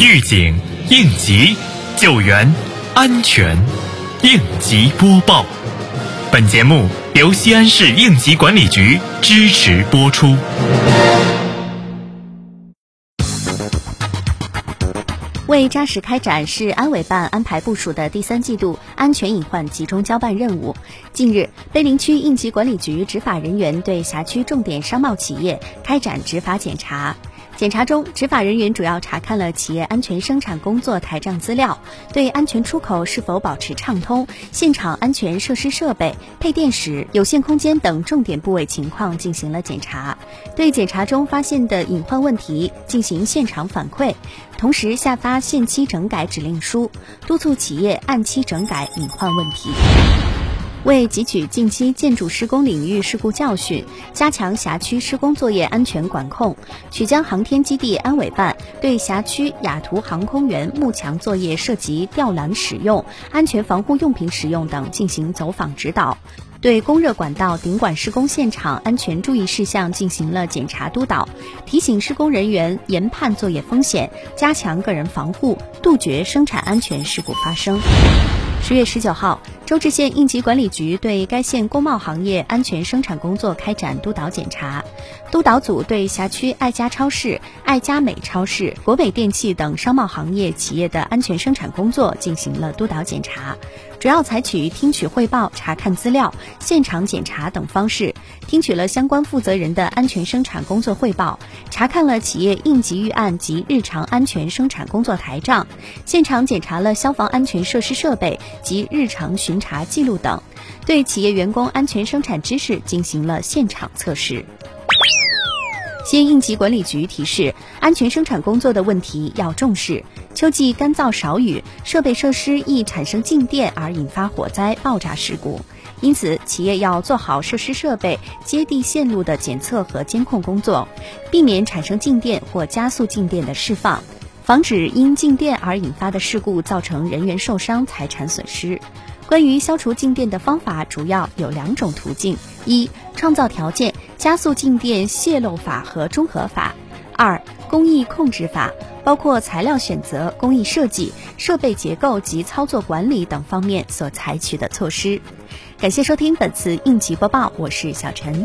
预警、应急、救援、安全，应急播报。本节目由西安市应急管理局支持播出。为扎实开展市安委办安排部署的第三季度安全隐患集中交办任务，近日，碑林区应急管理局执法人员对辖区重点商贸企业开展执法检查。检查中，执法人员主要查看了企业安全生产工作台账资料，对安全出口是否保持畅通、现场安全设施设备、配电室、有限空间等重点部位情况进行了检查，对检查中发现的隐患问题进行现场反馈，同时下发限期整改指令书，督促企业按期整改隐患问题。为汲取近期建筑施工领域事故教训，加强辖区施工作业安全管控，曲江航天基地安委办对辖区雅图航空园幕墙作业涉及吊篮使用、安全防护用品使用等进行走访指导，对供热管道顶管施工现场安全注意事项进行了检查督导，提醒施工人员研判作业风险，加强个人防护，杜绝生产安全事故发生。十月十九号，周至县应急管理局对该县工贸行业安全生产工作开展督导检查。督导组对辖区爱家超市、爱家美超市、国美电器等商贸行业企业的安全生产工作进行了督导检查，主要采取听取汇报、查看资料、现场检查等方式，听取了相关负责人的安全生产工作汇报，查看了企业应急预案及日常安全生产工作台账，现场检查了消防安全设施设备。及日常巡查记录等，对企业员工安全生产知识进行了现场测试。县应急管理局提示：安全生产工作的问题要重视。秋季干燥少雨，设备设施易产生静电而引发火灾、爆炸事故，因此企业要做好设施设备、接地线路的检测和监控工作，避免产生静电或加速静电的释放。防止因静电而引发的事故造成人员受伤、财产损失。关于消除静电的方法，主要有两种途径：一、创造条件，加速静电泄漏法和中和法；二、工艺控制法，包括材料选择、工艺设计、设备结构及操作管理等方面所采取的措施。感谢收听本次应急播报，我是小陈。